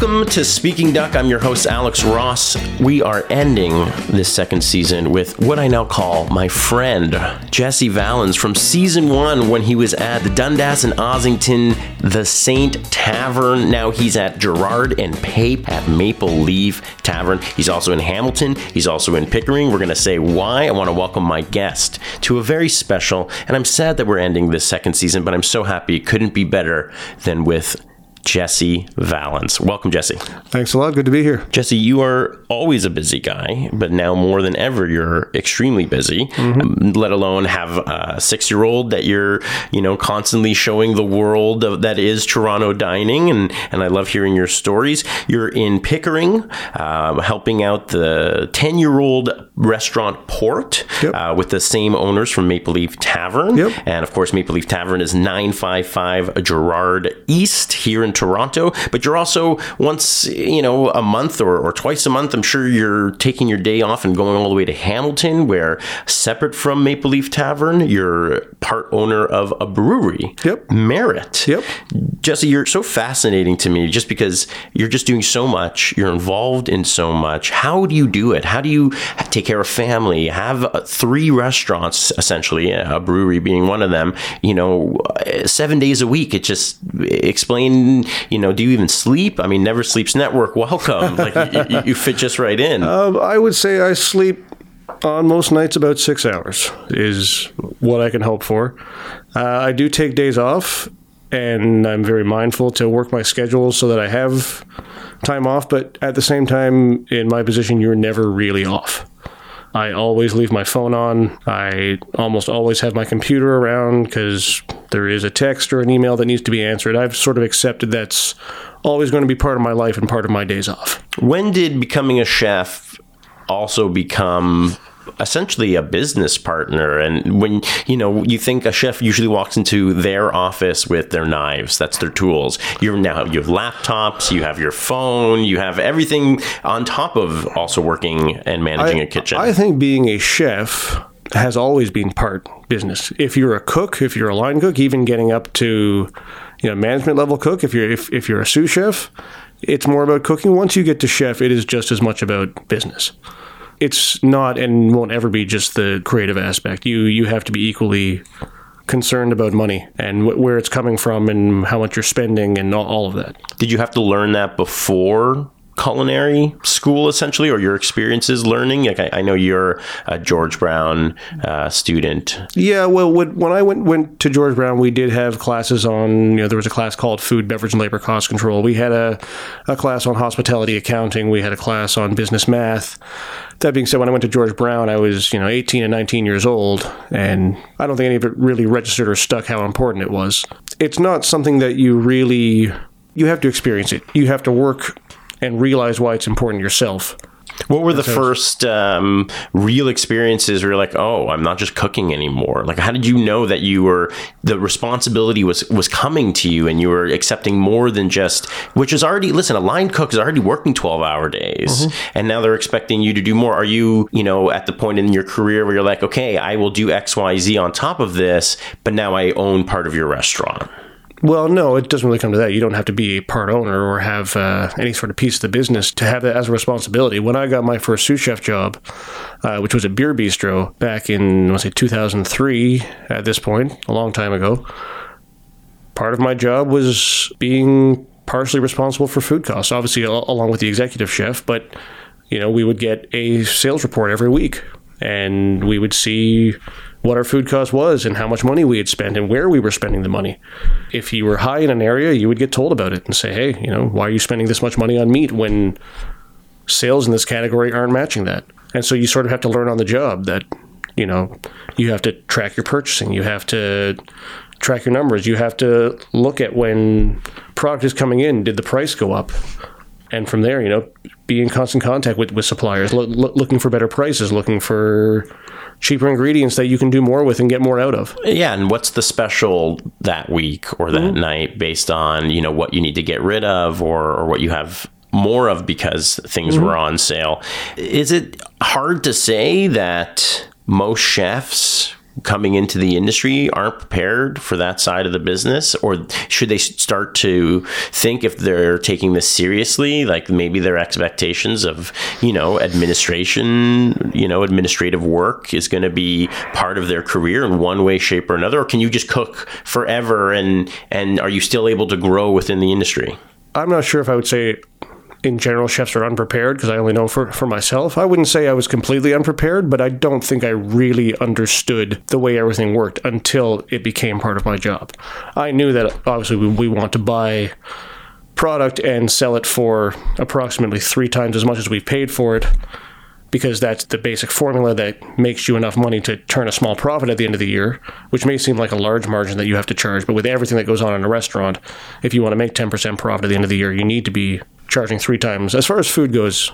Welcome to Speaking Duck. I'm your host, Alex Ross. We are ending this second season with what I now call my friend, Jesse Vallins, from season one when he was at the Dundas and Ossington, the Saint Tavern. Now he's at Gerrard and Pape at Maple Leaf Tavern. He's also in Hamilton. He's also in Pickering. We're going to say why. I want to welcome my guest to a very special, and I'm sad that we're ending this second season, but I'm so happy it couldn't be better than with Jesse Vallins. Welcome, Jesse. Thanks a lot. Good to be here. Jesse, you are always a busy guy, but now more than ever, you're extremely busy. Mm-hmm. Let alone have a six-year-old that you're, you know, constantly showing the world of, that is Toronto dining, and and I love hearing your stories. You're in Pickering, uh, helping out the ten-year-old restaurant Port Yep. uh, with the same owners from Maple Leaf Tavern, Yep. and of course, Maple Leaf Tavern is nine five five Gerrard East here in Toronto. But you're also once, you know, a month or, or twice a month. I'm sure you're taking your day off and going all the way to Hamilton, where separate from Maple Leaf Tavern, you're part owner of a brewery. Yep. Merit. Yep. Jesse, you're so fascinating to me just because you're just doing so much. You're involved in so much. How do you do it? How do you take care of family? Have uh, three restaurants, essentially, a brewery being one of them, you know, seven days a week. It just explain, you know, do you even sleep? I mean, Never Sleeps Network, welcome. like, you, you, fit just right in. Um, I would say I sleep on most nights about six hours is what I can hope for. Uh, I do take days off, and I'm very mindful to work my schedule so that I have time off. But at the same time, in my position, you're never really off. I always leave my phone on. I almost always have my computer around because there is a text or an email that needs to be answered. I've sort of accepted that's always going to be part of my life and part of my days off. when did becoming a chef also become essentially a business partner and when you know you think a chef usually walks into their office with their knives that's their tools you're now you have laptops you have your phone you have everything on top of also working and managing a kitchen I think being a chef has always been part business. If you're a cook, if you're a line cook, even getting up to you know management level cook, if you're if, if you're a sous chef, it's more about cooking. Once you get to chef, it is just as much about business. It's not and won't ever be just the creative aspect. You you have to be equally concerned about money and wh- where it's coming from and how much you're spending and all, all of that. did you have to learn that before culinary school essentially or your experiences learning like i, I know you're a george brown uh, student Yeah, well, when, I went went to George Brown, we did have classes on. You know, there was a class called Food, Beverage, and Labor Cost Control. We had a, a class on hospitality accounting. We had a class on business math. That being said, when I went to George Brown, I was you know 18 and 19 years old, and I don't think any of it really registered or stuck how important it was. It's not something that you really you have to experience it. You have to work and realize why it's important yourself. What were the first um, real experiences where you're like, oh, I'm not just cooking anymore? Like, how did you know that you were the responsibility was was coming to you and you were accepting more than just which is already listen, a line cook is already working 12 hour days, and now they're expecting you to do more. Are you you know at the point in your career where you're like, okay, I will do X Y Z on top of this, but now I own part of your restaurant. Well, no, it doesn't really come to that. You don't have to be a part owner or have uh, any sort of piece of the business to have that as a responsibility. When I got my first sous chef job, uh, which was a beer bistro back in, to say 2003 at this point, a long time ago, part of my job was being partially responsible for food costs, obviously, along with the executive chef, but, you know, we would get a sales report every week and we would see what our food cost was and how much money we had spent and where we were spending the money. If you were high in an area, you would get told about it and say, hey, you know, why are you spending this much money on meat when sales in this category aren't matching that? And so you sort of have to learn on the job that, you know, you have to track your purchasing, you have to track your numbers, you have to look at when product is coming in, did the price go up? And from there, you know, be in constant contact with, with suppliers, lo- lo- looking for better prices, looking for cheaper ingredients that you can do more with and get more out of. Yeah, and what's the special that week or that mm-hmm. night based on you know what you need to get rid of or or what you have more of because things mm-hmm. were on sale. Is it hard to say that most chefs coming into the industry aren't prepared for that side of the business? Or should they start to think if they're taking this seriously? Like maybe their expectations of you know administration you know administrative work is going to be part of their career in one way shape or another? Or can you just cook forever and and are you still able to grow within the industry? I'm not sure if I would say in general chefs are unprepared because I only know for, for myself. I wouldn't say I was completely unprepared, but I don't think I really understood the way everything worked until it became part of my job. I knew that obviously we, we want to buy product and sell it for approximately three times as much as we've paid for it because that's the basic formula that makes you enough money to turn a small profit at the end of the year, which may seem like a large margin that you have to charge, but with everything that goes on in a restaurant, if you want to make 10% profit at the end of the year, you need to be charging three times as far as food goes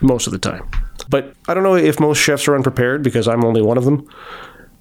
most of the time. But I don't know if most chefs are unprepared because I'm only one of them.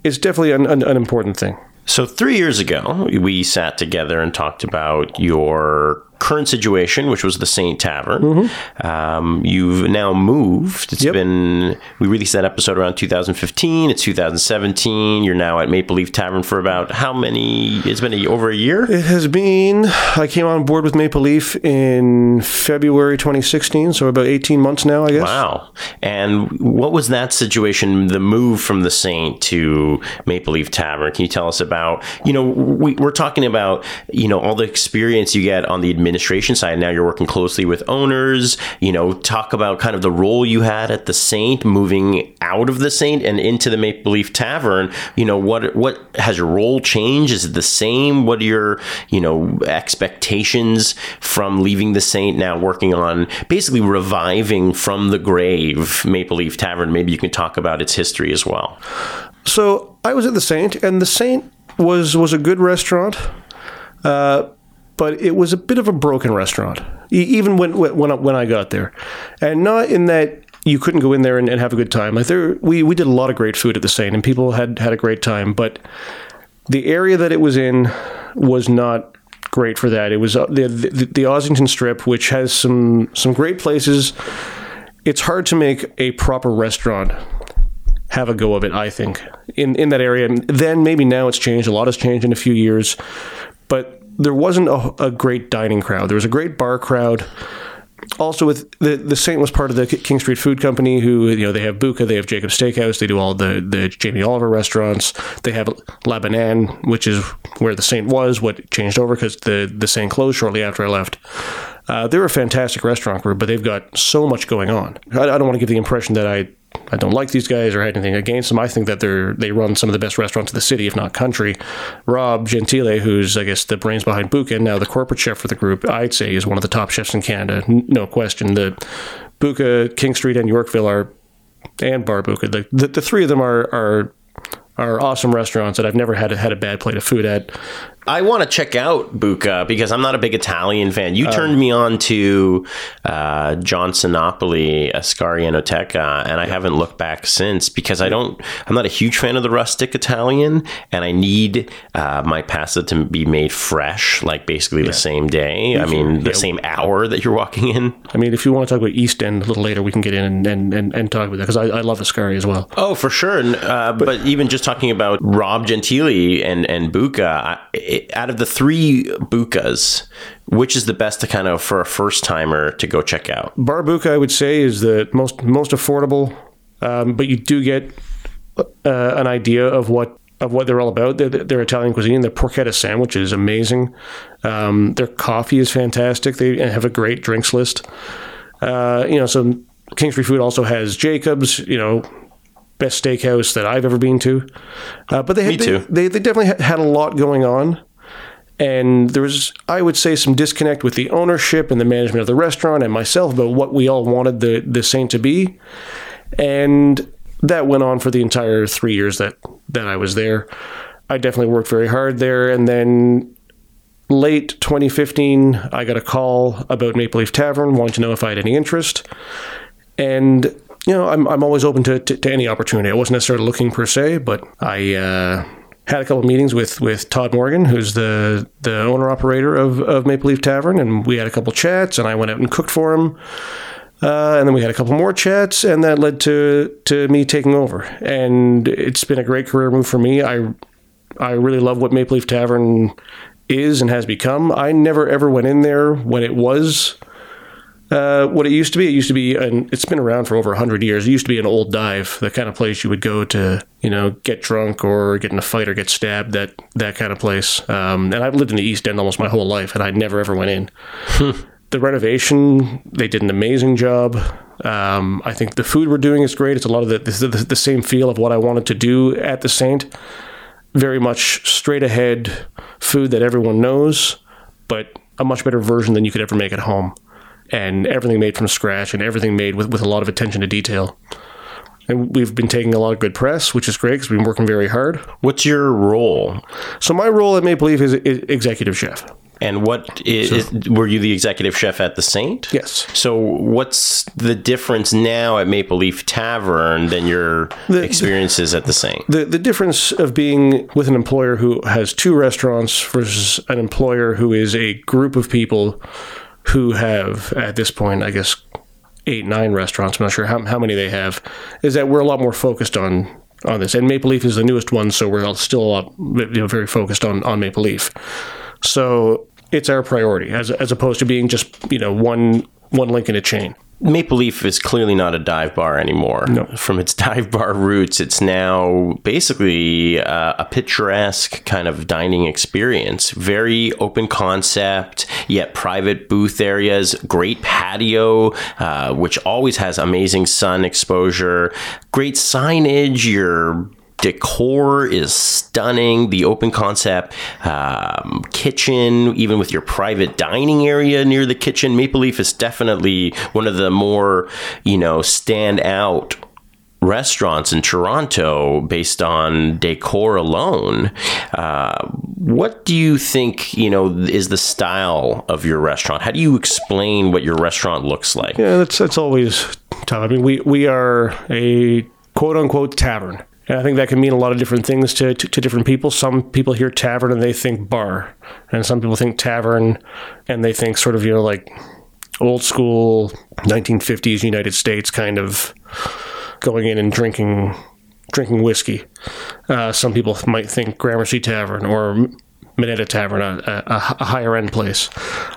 It's definitely an, an, an important thing. So, three years ago, we sat together and talked about your current situation, which was the Saint Tavern. Um, you've now moved. It's Yep. been, we released that episode around 2015. It's 2017. You're now at Maple Leaf Tavern for about how many? It's been a, over a year? It has been, I came on board with Maple Leaf in February 2016, so about 18 months now, I guess. Wow. And what was that situation, the move from the Saint to Maple Leaf Tavern? Can you tell us about, you know, we, we're talking about, you know, all the experience you get on the administration side. Now you're working closely with owners, you know, talk about kind of the role you had at the Saint, moving out of the Saint and into the Maple Leaf Tavern. You know, what, what has your role changed? Is it the same? What are your, you know, expectations from leaving the Saint now working on basically reviving from the grave Maple Leaf Tavern? Maybe you can talk about its history as well. So I was at the Saint, and the Saint was was a good restaurant, uh, but it was a bit of a broken restaurant, even when when I, when I got there, and not in that you couldn't go in there and, and have a good time. Like there, we we did a lot of great food at the Saint, and people had had a great time, but the area that it was in was not great for that. It was uh, the, the the Ossington Strip, which has some some great places. It's hard to make a proper restaurant have a go of it. I think in in that area. And then maybe now it's changed. A lot has changed in a few years, but there wasn't a, a great dining crowd. There was a great bar crowd. Also, with the the Saint was part of the King Street Food Company, who you know they have Buca, they have Jacob Steakhouse, they do all the the Jamie Oliver restaurants. They have La Banane, which is where the Saint was. What changed over because the the Saint closed shortly after I left. Uh, they're a fantastic restaurant group, but they've got so much going on. I, I don't want to give the impression that I I don't like these guys or had anything against them. I think that they're they run some of the best restaurants in the city, if not country. Rob Gentile, who's I guess the brains behind Buca, and now the corporate chef for the group, I'd say is one of the top chefs in Canada, N- no question. The Buca, King Street, and Yorkville are, and Bar Buca. The, the the three of them are are are awesome restaurants that I've never had had a bad plate of food at. I want to check out Buca because I'm not a big Italian fan. You turned me on to uh, John Sinopoli, Ascari Enoteca, and I haven't looked back since because I don't. I'm not a huge fan of the rustic Italian, and I need uh, my pasta to be made fresh, like basically the same day. I mean, the Yeah. same hour that you're walking in. I mean, if you want to talk about East End a little later, we can get in and, and, and, and talk about that because I, I love Ascari as well. Oh, for sure. Uh, but, even just talking about Rob Gentile and and Buca, I, it, out of the three Bucas, which is the best to kind of for a first timer to go check out? Bar Buca, I would say, is the most most affordable, um, but you do get uh, an idea of what of what they're all about. Their, their Italian cuisine, their porchetta sandwich is amazing. Um, their coffee is fantastic. They have a great drinks list. Uh, you know, so King Street Food also has Jacobs. You know. Best steakhouse that I've ever been to, uh, but they had. They, they, they definitely had a lot going on and there was i would say some disconnect with the ownership and the management of the restaurant and myself about what we all wanted the, the saint to be. And that went on for the entire three years that, that i was there. I definitely worked very hard there. And then late 2015 i got a call about maple leaf tavern wanting to know if i had any interest. And you know, I'm, I'm always open to, to, to any opportunity. I wasn't necessarily looking per se, but I uh, had a couple meetings with, with Todd Morgan, who's the, the owner operator of, of Maple Leaf Tavern, and we had a couple chats, and I went out and cooked for him. Uh, and then we had a couple more chats, and that led to to me taking over. And it's been a great career move for me. I I really love what Maple Leaf Tavern is and has become. I never ever went in there when it was uh, what it used to be. It used to be, and it's been around for over hundred years. It used to be an old dive, the kind of place you would go to, you know, get drunk or get in a fight or get stabbed. That that kind of place. Um, and I've lived in the East End almost my whole life, and I never ever went in. the renovation, they did an amazing job. Um, I think the food we're doing is great. It's a lot of the, the, the same feel of what I wanted to do at the Saint. Very much straight ahead food that everyone knows, but a much better version than you could ever make at home. And everything made from scratch and everything made with, with a lot of attention to detail. And we've been taking a lot of good press, which is great because we've been working very hard. What's your role? So, my role at Maple Leaf is, is executive chef. And what is, is, were you the executive chef at the Saint? Yes. So what's the difference now at Maple Leaf Tavern than your the, experiences at the Saint? The the difference of being with an employer who has two restaurants versus an employer who is a group of people who have at this point, I guess, eight nine restaurants. I'm not sure how how many they have. Is that we're a lot more focused on on this, and Maple Leaf is the newest one, so we're still a lot you know, very focused on on Maple Leaf. So it's our priority as, as opposed to being just, you know, one one link in a chain. Maple Leaf is clearly not a dive bar anymore. No. From its dive bar roots, it's now basically uh, a picturesque kind of dining experience. Very open concept, yet private booth areas, great patio, uh, which always has amazing sun exposure, great signage. Your decor is stunning. The open concept um, kitchen, even with your private dining area near the kitchen, Maple Leaf is definitely one of the more, you know, stand out restaurants in Toronto based on decor alone. Uh, what do you think, you know, is the style of your restaurant? How do you explain what your restaurant looks like? Yeah, that's that's always tough. I mean, we we are a quote unquote tavern. And I think that can mean a lot of different things to, to, to, different people. Some people hear tavern and they think bar, and some people think tavern and they think sort of, you know, like old school 1950s United States kind of going in and drinking drinking whiskey. Uh, some people might think Gramercy Tavern or Minetta Tavern, a, a, a, higher end place.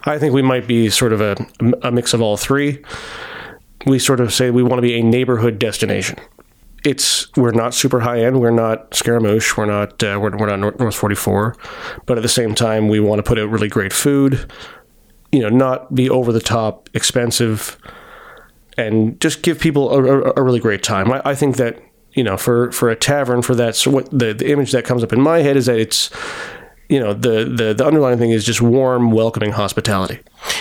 I think we might be sort of a, a mix of all three. We sort of say we want to be a neighborhood destination it's we're not super high end. We're not Scaramouche. We're not uh, we're, we're not North 44, but at the same time, we want to put out really great food. You know, not be over the top expensive, and just give people a, a, a really great time. I, I, think that you know, for for a tavern, for that, so what the the image that comes up in my head is that it's you know the, the the underlying thing is just warm welcoming hospitality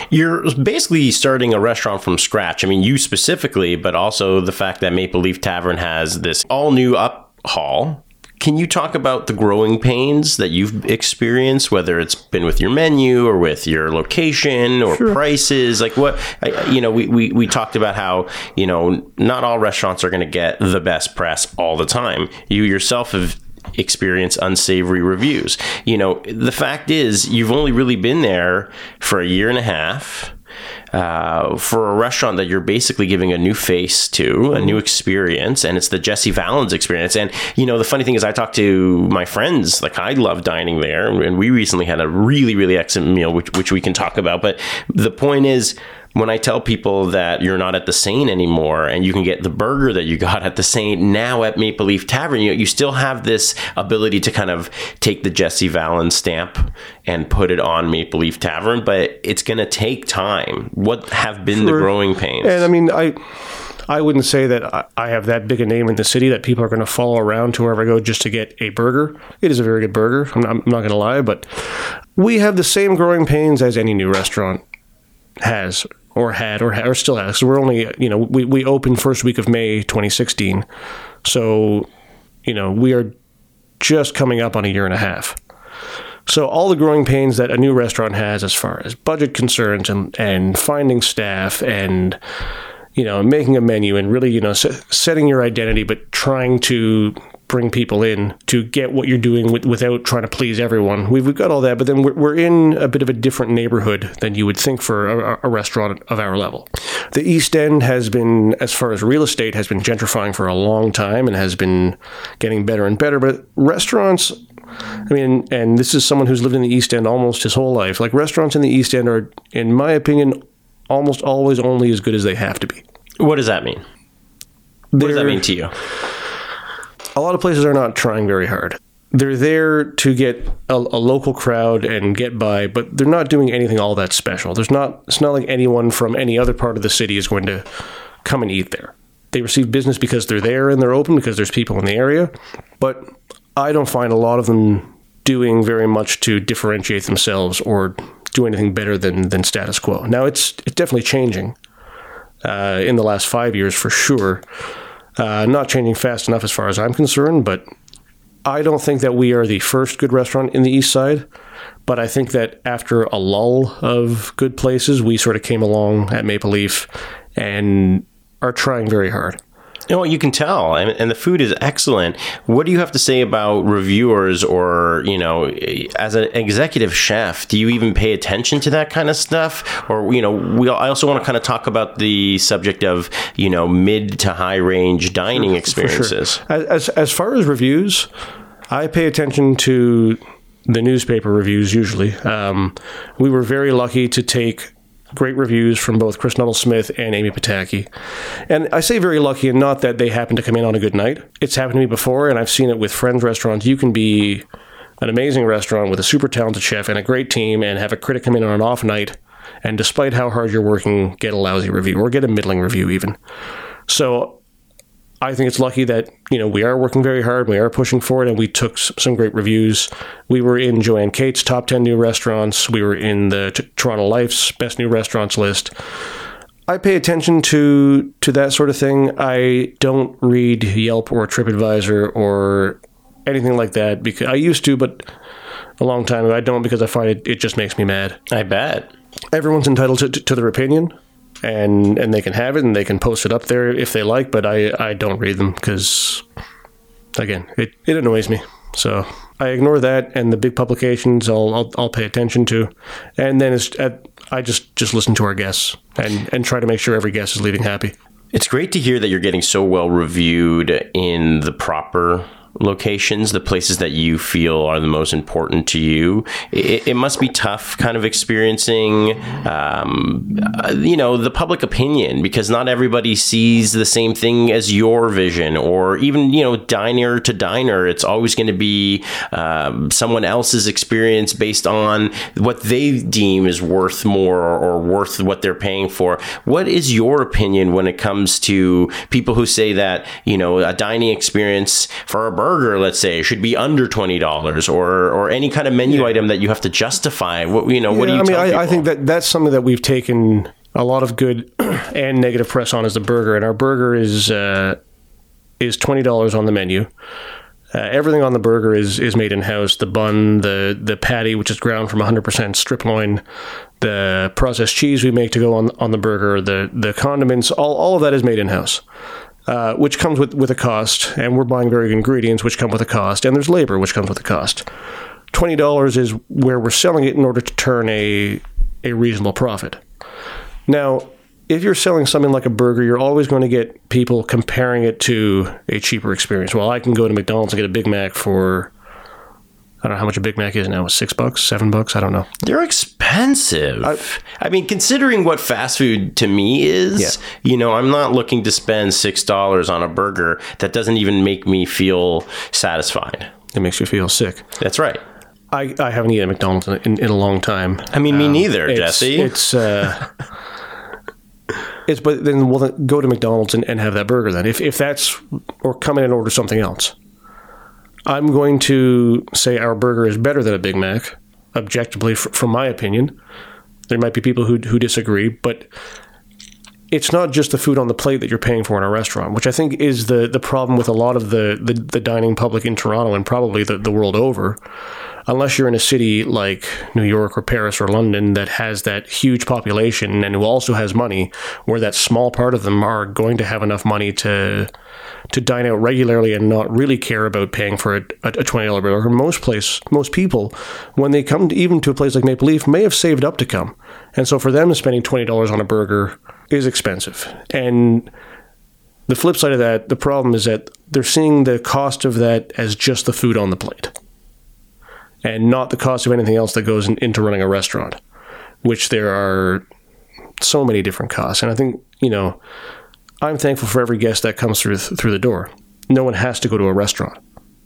you're basically starting a restaurant from scratch i mean you specifically but also the fact that maple leaf tavern has this all new up hall can you talk about the growing pains that you've experienced, whether it's been with your menu or with your location or sure. prices? Like what, you know, we, we, we talked about how, you know, not all restaurants are going to get the best press all the time. You yourself have experience unsavory reviews. You know, the fact is, you've only really been there for a year and a half. Uh, for a restaurant that you're basically giving a new face to, a new experience, and it's the Jesse Vallins experience. And you know, the funny thing is, I talk to my friends. Like, I love dining there, and we recently had a really, really excellent meal, which which we can talk about. But the point is, when I tell people that you're not at the Saint anymore and you can get the burger that you got at the Saint now at Maple Leaf Tavern, you, you still have this ability to kind of take the Jesse Vallins stamp and put it on Maple Leaf Tavern, but it's going to take time. What have been sure. the growing pains? And I mean, I. I wouldn't say that I have that big a name in the city that people are going to follow around to wherever I go just to get a burger. It is a very good burger. I'm not, I'm not going to lie, but we have the same growing pains as any new restaurant has or had or, or still has. So we're only, you know, we, we opened first week of May 2016. So, you know, we are just coming up on a year and a half. So all the growing pains that a new restaurant has as far as budget concerns and, and finding staff and, you know, making a menu and really, you know, setting your identity, but trying to bring people in to get what you're doing with, without trying to please everyone. We've, we've got all that, but then we're, we're in a bit of a different neighborhood than you would think for a, a restaurant of our level. The East End has been, as far as real estate, has been gentrifying for a long time and has been getting better and better. But restaurants, I mean, and this is someone who's lived in the East End almost his whole life. Like restaurants in the East End are, in my opinion, almost always only as good as they have to be. What does that mean? What does that mean to you? A lot of places are not trying very hard. They're there to get a, a local crowd and get by, but they're not doing anything all that special. There's not. It's not like anyone from any other part of the city is going to come and eat there. They receive business because they're there and they're open because there's people in the area. But I don't find a lot of them doing very much to differentiate themselves or do anything better than than status quo. Now it's it's definitely changing uh, in the last five years for sure. Uh, not changing fast enough as far as I'm concerned, but I don't think that we are the first good restaurant in the East Side. But I think that after a lull of good places, we sort of came along at Maple Leaf and are trying very hard. You know, you can tell, and, and the food is excellent. What do you have to say about reviewers, or you know, as an executive chef, do you even pay attention to that kind of stuff? Or you know, we I also want to kind of talk about the subject of you know mid to high range dining experiences. As, as, as far as reviews, I pay attention to the newspaper reviews usually. Um, we were very lucky to take great reviews from both Chris Nuttall Smith and Amy Pataki. And I say very lucky, and not that they happen to come in on a good night. It's happened to me before, and I've seen it with friends' restaurants. You can be an amazing restaurant with a super talented chef and a great team, and have a critic come in on an off night, and despite how hard you're working, get a lousy review or get a middling review even. So I think it's lucky that you know we are working very hard, we are pushing forward, and we took some great reviews. We were in Joanne Kates' top ten new restaurants. We were in the T- Toronto Life's best new restaurants list. I pay attention to to that sort of thing. I don't read Yelp or TripAdvisor or anything like that because I used to, but a long time ago. I don't because I find it, it just makes me mad I bet. everyone's entitled to, to, to their opinion and and they can have it and they can post it up there if they like but i i don't read them because again it, it annoys me. So i ignore that and the big publications i'll i'll, I'll pay attention to. And then it's at, i just just listen to our guests and and try to make sure every guest is leaving happy. It's great to hear that you're getting so well reviewed in the proper locations, the places that you feel are the most important to you. It, it must be tough kind of experiencing, um, uh, you know, the public opinion because not everybody sees the same thing as your vision or even, you know, diner to diner. It's always going to be um, someone else's experience based on what they deem is worth more or, or worth what they're paying for. What is your opinion when it comes to people who say that, you know, a dining experience for a burger, let's say, should be under $20 or, or any kind of menu item that you have to justify? What, you know, what do you I mean I, I think that that's something that we've taken a lot of good and negative press on is the burger and our burger is uh, is twenty dollars on the menu. Uh, everything on the burger is is made in house. The bun, the the patty, which is ground from 100% strip loin, the processed cheese we make to go on on the burger, the the condiments, all, all of that is made in house. Uh, which comes with, with a cost, and we're buying very ingredients, which come with a cost, and there's labor, which comes with a cost. Twenty dollars is where we're selling it in order to turn a a reasonable profit. Now, if you're selling something like a burger, you're always going to get people comparing it to a cheaper experience. Well, I can go to McDonald's and get a Big Mac for I don't know how much a Big Mac is now. Six bucks, seven bucks, I don't know. They're expensive. I, mean, considering what fast food to me is, Yeah. you know, I'm not looking to spend six dollars on a burger that doesn't even make me feel satisfied. It makes you feel sick. That's right. I, I haven't eaten at McDonald's in, in, in a long time. I mean, me neither, It's, Jesse. It's uh, it's but then we'll go to McDonald's and, and have that burger then. If if that's or come in and order something else. I'm going to say our burger is better than a Big Mac, objectively, from my opinion. There might be people who who disagree, but it's not just the food on the plate that you're paying for in a restaurant, which I think is the the problem with a lot of the the, the dining public in Toronto and probably the, the world over. unless you're in a city like New York or Paris or London that has that huge population and who also has money, where that small part of them are going to have enough money to to dine out regularly and not really care about paying for a, a twenty dollar burger. Most place, most people, when they come to, even to a place like Maple Leaf, may have saved up to come, and so for them, spending twenty dollars on a burger is expensive. And the flip side of that, the problem is that they're seeing the cost of that as just the food on the plate, and not the cost of anything else that goes in, into running a restaurant, which there are so many different costs. And I think you know I'm thankful for every guest that comes through through the door. No one has to go to a restaurant.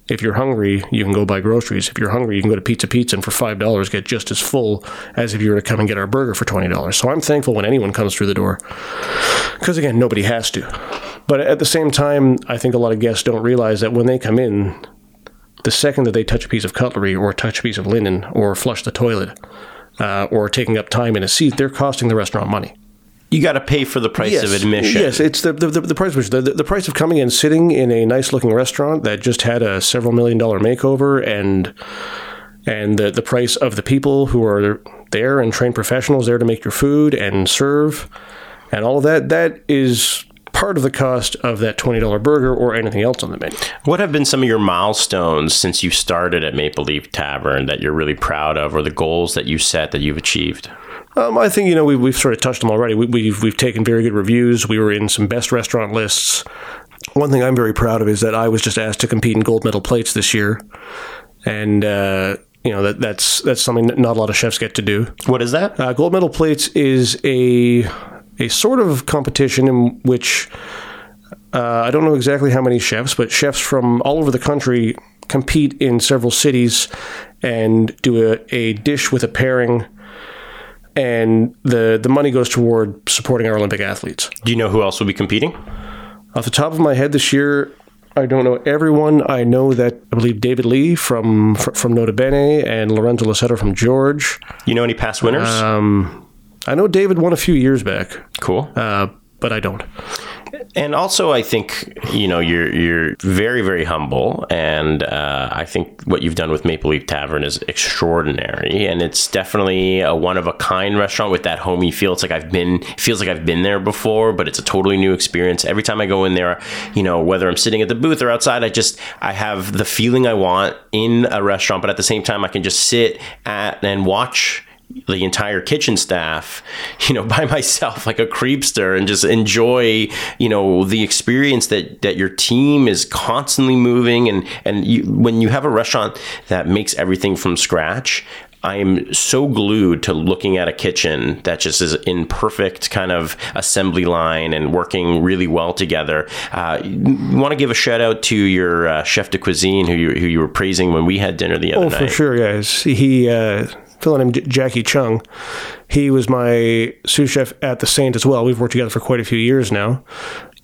If you're hungry, you can go buy groceries. If you're hungry, you can go to Pizza Pizza and for five dollars get just as full as if you were to come and get our burger for twenty dollars. So I'm thankful when anyone comes through the door, because again, nobody has to. But at the same time, I think a lot of guests don't realize that when they come in, the second that they touch a piece of cutlery or touch a piece of linen or flush the toilet uh, or taking up time in a seat, they're costing the restaurant money you got to pay for the price yes, of admission. Yes, it's the the, the price the, the price of coming and sitting in a nice looking restaurant that just had a several million dollar makeover and and the the price of the people who are there and trained professionals there to make your food and serve and all of that that is part of the cost of that $20 burger or anything else on the menu. What have been some of your milestones since you started at Maple Leaf Tavern that you're really proud of or the goals that you set that you've achieved? Um, I think you know we, we've sort of touched them already. We, we've we've taken very good reviews. We were in some best restaurant lists. One thing I'm very proud of is that I was just asked to compete in gold medal plates this year, and uh, you know that that's that's something that not a lot of chefs get to do. What is that? Uh, gold medal plates is a a sort of competition in which uh, I don't know exactly how many chefs, but chefs from all over the country compete in several cities and do a, a dish with a pairing and the the money goes toward supporting our Olympic athletes. Do you know who else will be competing? Off the top of my head, this year, I don't know everyone. I know that I believe David Lee from from Nota Bene and Lorenzo Loseto from George. You know any past winners? Um, I know David won a few years back. Cool, uh, but I don't and also I think you know you're you're very very humble, and uh, I think what you've done with Maple Leaf Tavern is extraordinary, and it's definitely a one of a kind restaurant with that homey feel. It's like I've been feels like I've been there before, but it's a totally new experience every time I go in there. You know, whether I'm sitting at the booth or outside, I just I have the feeling I want in a restaurant, but at the same time I can just sit at and watch the entire kitchen staff, you know, by myself like a creepster and just enjoy, you know, the experience that that your team is constantly moving and and you, when you have a restaurant that makes everything from scratch, I am so glued to looking at a kitchen that just is in perfect kind of assembly line and working really well together. Uh, want to give a shout out to your uh, chef de cuisine who you, who you were praising when we had dinner the other oh, night. Oh, for sure, guys. He uh, fellow named Jackie Chung. He was my sous chef at the Saint as well. We've worked together for quite a few years now.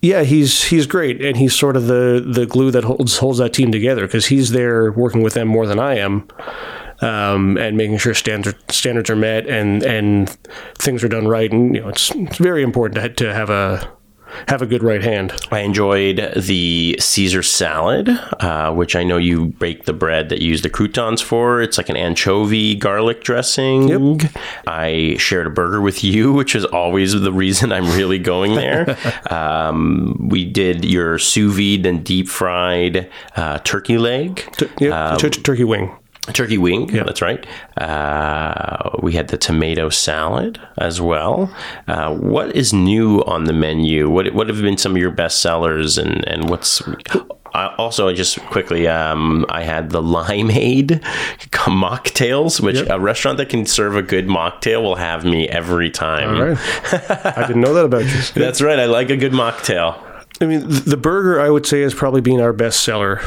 Yeah, he's he's great, and he's sort of the the glue that holds holds that team together because he's there working with them more than I am, um, and making sure standard, standards are met and and things are done right. And you know, it's it's very important to to have a have a good right hand. I enjoyed the Caesar salad, uh, which I know you bake the bread that you use the croutons for. It's like an anchovy garlic dressing. Yep. I shared a burger with you, which is always the reason I'm really going there. um, we did your sous vide and deep fried uh, turkey leg. T- yeah, um, t- turkey wing turkey wing. Yeah. That's right. Uh, we had the tomato salad as well. Uh, what is new on the menu? What what have been some of your best sellers, and and what's I also just quickly um, I had the limeade mocktails, which yep. a restaurant that can serve a good mocktail will have me every time. Right. I didn't know that about you. That's right. I like a good mocktail. I mean, the burger I would say has probably been our best seller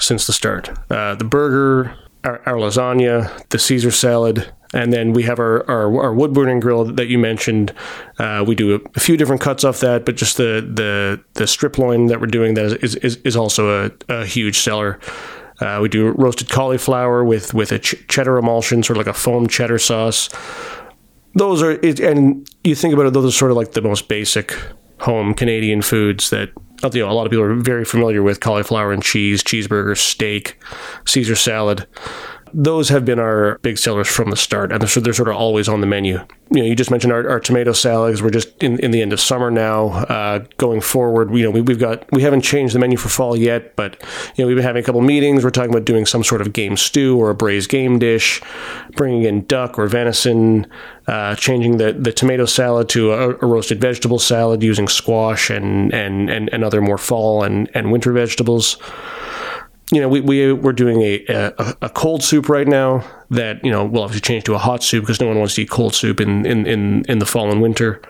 since the start. Uh, the burger, our, our, lasagna, the Caesar salad, and then we have our, our, our wood burning grill that you mentioned. Uh, we do a, a, few different cuts off that, but just the the the strip loin that we're doing that is is, is also a, a huge seller. Uh, we do roasted cauliflower with with a ch- cheddar emulsion, sort of like a foam cheddar sauce. Those are, and you think about it, those are sort of like the most basic home Canadian foods that you know, a lot of people are very familiar with cauliflower and cheese, cheeseburger, steak, Caesar salad. Those have been our big sellers from the start, and they're, they're sort of always on the menu. You know, you just mentioned our, our tomato salads. We're just in, in the end of summer now. Uh, going forward, you know, we, we've got we haven't changed the menu for fall yet, but you know, we've been having a couple meetings. We're talking about doing some sort of game stew or a braised game dish, bringing in duck or venison, uh, changing the, the tomato salad to a, a, roasted vegetable salad using squash and and, and, and other more fall and, and winter vegetables you know, we, we we're doing a, a, a cold soup right now that you know we'll obviously change to a hot soup because no one wants to eat cold soup in in in, in the fall and winter.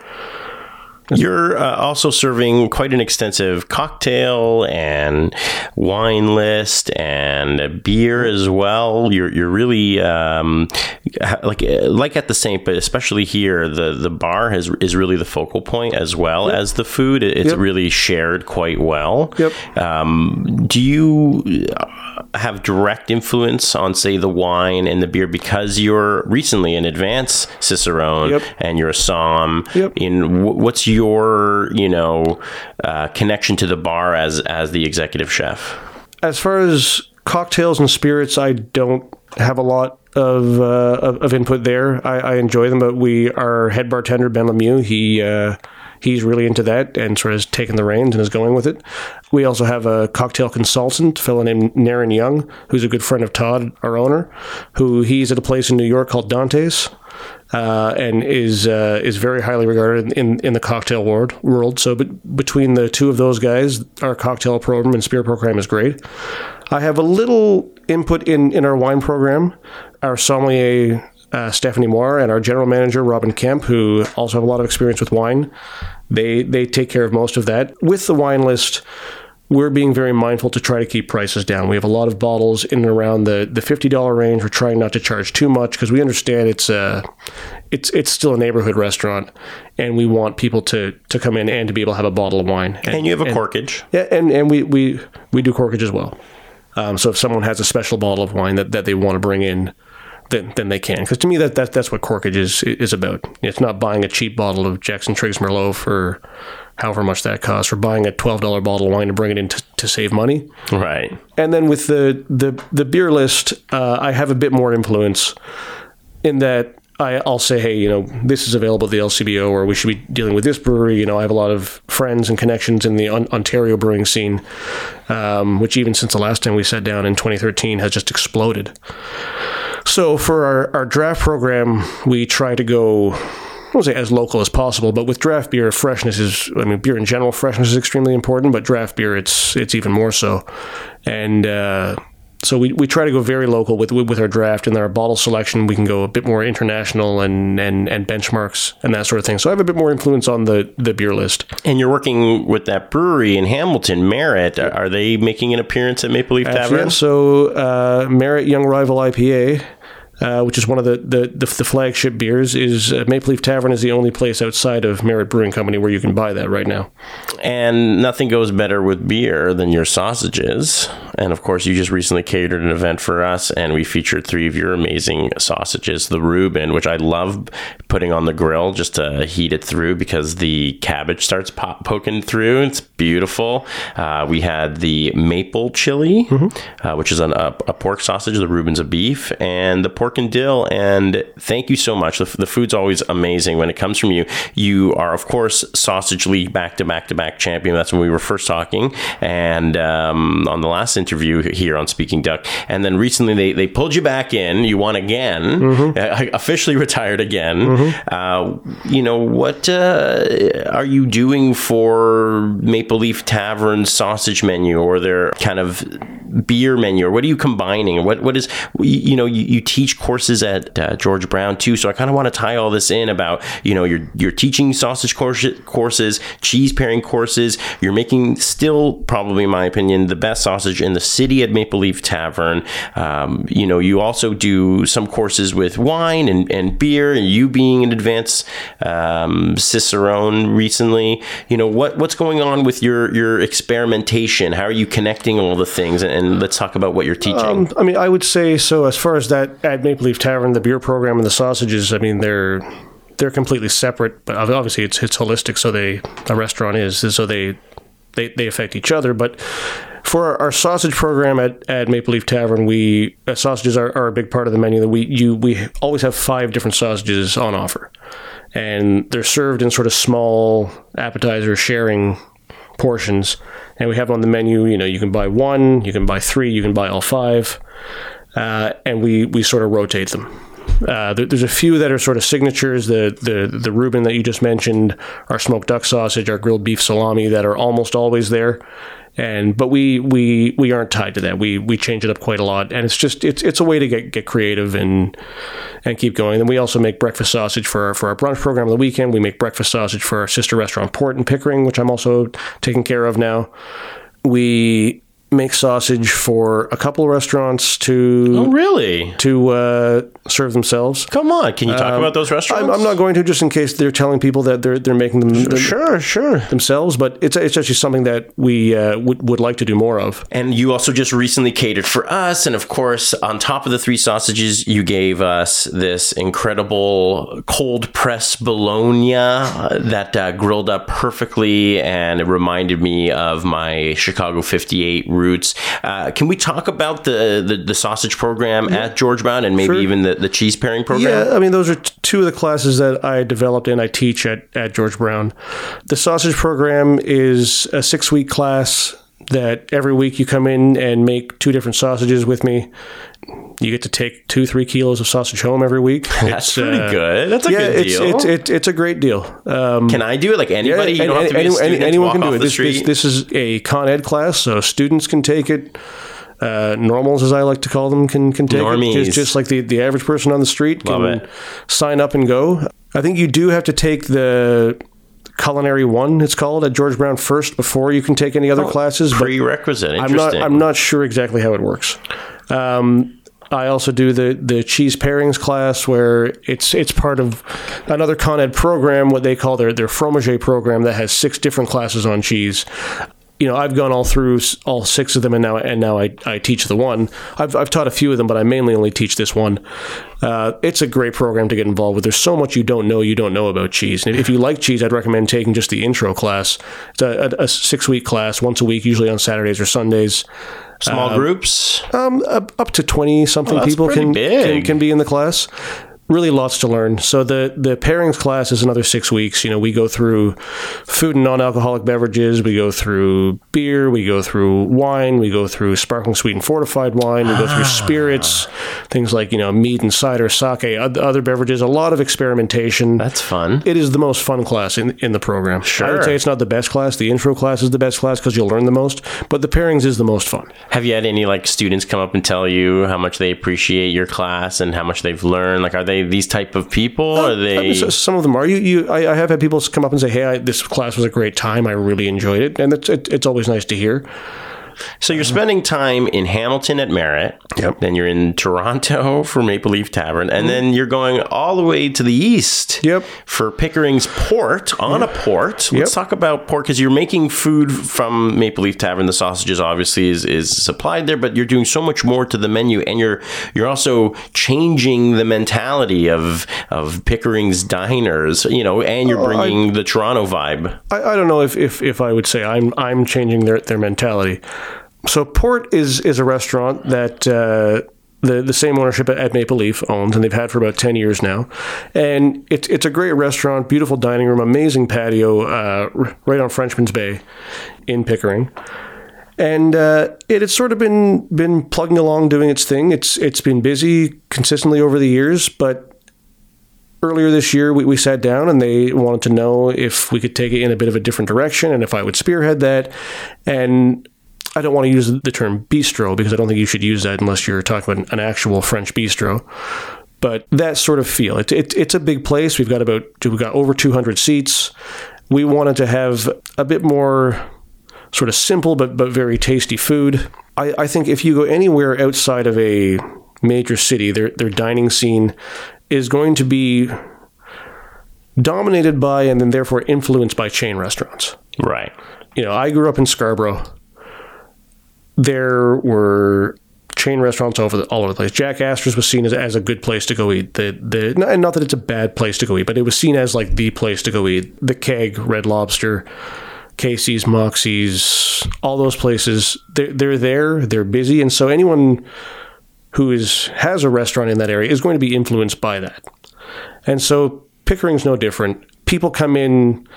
You're uh, also serving quite an extensive cocktail and wine list and beer as well. You're you're really um, like like at the Saint, but especially here, the the bar has is really the focal point as well yep. as the food. It's yep. really shared quite well. Yep. Um, do you? have direct influence on, say, the wine and the beer because you're recently an advanced cicerone yep. and you're a som. Yep. In what's your, you know, uh, connection to the bar as as the executive chef? As far as cocktails and spirits, I don't have a lot of uh, of, input there. I, I, enjoy them, but we our head bartender Ben Lemieux, he. Uh, he's really into that and sort of has taken the reins and is going with it. We also have a cocktail consultant, a fellow named Naren Young, who's a good friend of Todd, our owner, who he's at a place in New York called Dante's. Uh, and is uh, is very highly regarded in, in the cocktail world. World. So, but between the two of those guys, our cocktail program and spirit program is great. I have a little input in in our wine program. Our sommelier uh, Stephanie Moore and our general manager Robin Kemp, who also have a lot of experience with wine. They they take care of most of that. With the wine list, we're being very mindful to try to keep prices down. We have a lot of bottles in and around the, the fifty dollar range. We're trying not to charge too much because we understand it's a uh, it's it's still a neighborhood restaurant, and we want people to to come in and to be able to have a bottle of wine. And, and you have a and, corkage. Yeah, and, and we, we we do corkage as well. Um, so if someone has a special bottle of wine that, that they want to bring in, then, then they can. Because to me, that, that that's what corkage is is about. It's not buying a cheap bottle of Jackson Triggs Merlot for however much that costs, or buying a twelve dollar bottle of wine to bring it in to, to save money. Right. And then with the the the beer list, uh, I have a bit more influence in that I, will say, hey, you know, this is available at the LCBO, or we should be dealing with this brewery. You know, I have a lot of friends and connections in the Ontario brewing scene, um, which even since the last time we sat down in 2013 has just exploded. So for our, our draft program, we try to go I won't say as local as possible, but with draft beer, freshness is, I mean, beer in general, freshness is extremely important, but draft beer, it's, it's even more so. And, uh, so we, we try to go very local with with our draft and our bottle selection. We can go a bit more international and, and, and benchmarks and that sort of thing. So I have a bit more influence on the, the beer list. And you're working with that brewery in Hamilton, Merit. Are they making an appearance at Maple Leaf Tavern? Yeah, so uh, Merit Young Rival IPA uh, which is one of the, the, the, the flagship beers, is uh, Maple Leaf Tavern is the only place outside of Merit Brewing Company where you can buy that right now. And nothing goes better with beer than your sausages. And of course, you just recently catered an event for us, and we featured three of your amazing sausages. The Reuben, which I love putting on the grill just to heat it through because the cabbage starts pop- poking through. It's beautiful. Uh, we had the maple chili, mm-hmm. uh, which is an, a, a pork sausage. The Reuben's a beef, and the pork pork and dill. And thank you so much. The, the food's always amazing when it comes from you. You are, of course, Sausage League back to back to back champion. That's when we were first talking. And um, on the last interview here on Speaking Duck. And then recently they, they pulled you back in. You won again, mm-hmm. uh, officially retired again. Mm-hmm. Uh, you know, what uh, are you doing for Maple Leaf Tavern sausage menu or their kind of beer menu? Or what are you combining? What What is, you know, you, you teach courses at uh, George Brown too. So I kind of want to tie all this in about you know you're you're teaching sausage courses, cheese pairing courses. You're making still probably in my opinion the best sausage in the city at Maple Leaf Tavern. Um, you know you also do some courses with wine and, and beer, and you being an advanced um, cicerone recently. You know what what's going on with your your experimentation? How are you connecting all the things? And, and let's talk about what you're teaching. Um, I mean, I would say so. As far as that at Maple Leaf Tavern, the beer program and the sausages, I mean, they're they're completely separate, but obviously it's it's holistic. So they a restaurant is so they they they affect each other, but for our, sausage program at, at Maple Leaf Tavern, we uh, sausages are, are a big part of the menu. That we you we always have five different sausages on offer, and they're served in sort of small appetizer sharing portions. And we have on the menu, you know, you can buy one, you can buy three, you can buy all five, uh, and we we sort of rotate them. Uh, there, there's a few that are sort of signatures. The the the Reuben that you just mentioned, our smoked duck sausage, our grilled beef salami, that are almost always there. And but we we we aren't tied to that. We we change it up quite a lot, and it's just it's it's a way to get get creative and and keep going. Then we also make breakfast sausage for our, for our brunch program on the weekend. We make breakfast sausage for our sister restaurant Port in Pickering, which I'm also taking care of now. We make sausage for a couple of restaurants to Oh, really? to uh, serve themselves. Come on. Can you talk about those restaurants? I'm, I'm not going to just in case they're telling people that they're they're making them them- Sure, sure. themselves, but it's it's actually something that we uh, would would like to do more of. And you also just recently catered for us. And of course, on top of the three sausages, you gave us this incredible cold press bologna uh, that uh, grilled up perfectly. And it reminded me of my Chicago 58 roots. Uh, can we talk about the, the, the sausage program at George Brown and maybe Sure. even the, the cheese pairing program? Yeah, I mean those are t- two of the classes that I developed and I teach at at George Brown. The sausage program is a six week class that every week you come in and make two different sausages with me. You get to take two, three kilos of sausage home every week. That's pretty good. That's a yeah, good it's, deal. It's, it's it's a great deal. Um, can I do it? Like anybody? you don't have to be any- a student anyone can do it. This, this, this is a Con Ed class, so students can take it. Uh, normals, as I like to call them, can can take Normies. it. Just, just like the, the average person on the street can it. sign up and go. I think you do have to take the culinary one. It's called at George Brown first before you can take any other classes. But Prerequisite. I'm not. I'm not sure exactly how it works. Um, I also do the the cheese pairings class where it's it's part of another Con Ed program, what they call their their fromager program that has six different classes on cheese. You know, I've gone all through all six of them, and now and now I, I teach the one. I've, I've taught a few of them, but I mainly only teach this one. Uh, it's a great program to get involved with. There's so much you don't know you don't know about cheese. And if you like cheese, I'd recommend taking just the intro class. It's a, a, a six week class, once a week, usually on Saturdays or Sundays. Small groups. Um, up, up to twenty something Oh, people can, can can be in the class. Really, lots to learn. So the the pairings class is another six weeks. You know, we go through food and non-alcoholic beverages. We go through beer. We go through wine. We go through sparkling sweet and fortified wine. We go Ah. through spirits, things like you know mead and cider, sake, other beverages. A lot of experimentation. That's fun. it is the most fun class in, in the program. Sure. I would say it's not the best class. The intro class is the best class because you'll learn the most. But the pairings is the most fun. Have you had any like students come up and tell you how much they appreciate your class and how much they've learned? Like, are they these type of people? Or are I they? mean, so- some of them are. You, you. I, I have had people come up and say, "Hey, I, this class was a great time. I really enjoyed it," and it's it, it's always nice to hear. So you're spending time in Hamilton at Merit. Yep. Then you're in Toronto for Maple Leaf Tavern, and then mm-hmm. you're going all the way to the east. Yep. For Pickering's Port on a port. Let's Yep. talk about port because you're making food from Maple Leaf Tavern. The sausages obviously is, is supplied there, but you're doing so much more to the menu, and you're you're also changing the mentality of of Pickering's diners. You know, and you're oh, bringing the Toronto vibe. I, I don't know if, if, if I would say I'm I'm changing their, their mentality. So Port is is a restaurant that uh, the the same ownership at Maple Leaf owns, and they've had for about ten years now. And it's it's a great restaurant, beautiful dining room, amazing patio, uh, right on Frenchman's Bay, in Pickering. And uh, it has sort of been been plugging along, doing its thing. It's it's been busy consistently over the years, but earlier this year we, we sat down and they wanted to know if we could take it in a bit of a different direction and if I would spearhead that. And I don't want to use the term bistro because I don't think you should use that unless you're talking about an actual French bistro. But that sort of feel. It, it, it's a big place. We've got about we've got over 200 seats. We wanted to have a bit more sort of simple but but very tasty food. I, I think if you go anywhere outside of a major city, their their dining scene is going to be dominated by and then therefore influenced by chain restaurants. Right. You know, I grew up in Scarborough. There were chain restaurants over the, all over the place. Jack Astor's was seen as, as a good place to go eat. The the not, not that it's a bad place to go eat, but it was seen as like the place to go eat. The Keg, Red Lobster, Casey's, Moxie's, all those places, they're, they're there, they're busy. And so anyone who is has a restaurant in that area is going to be influenced by that. And so Pickering's no different. People come in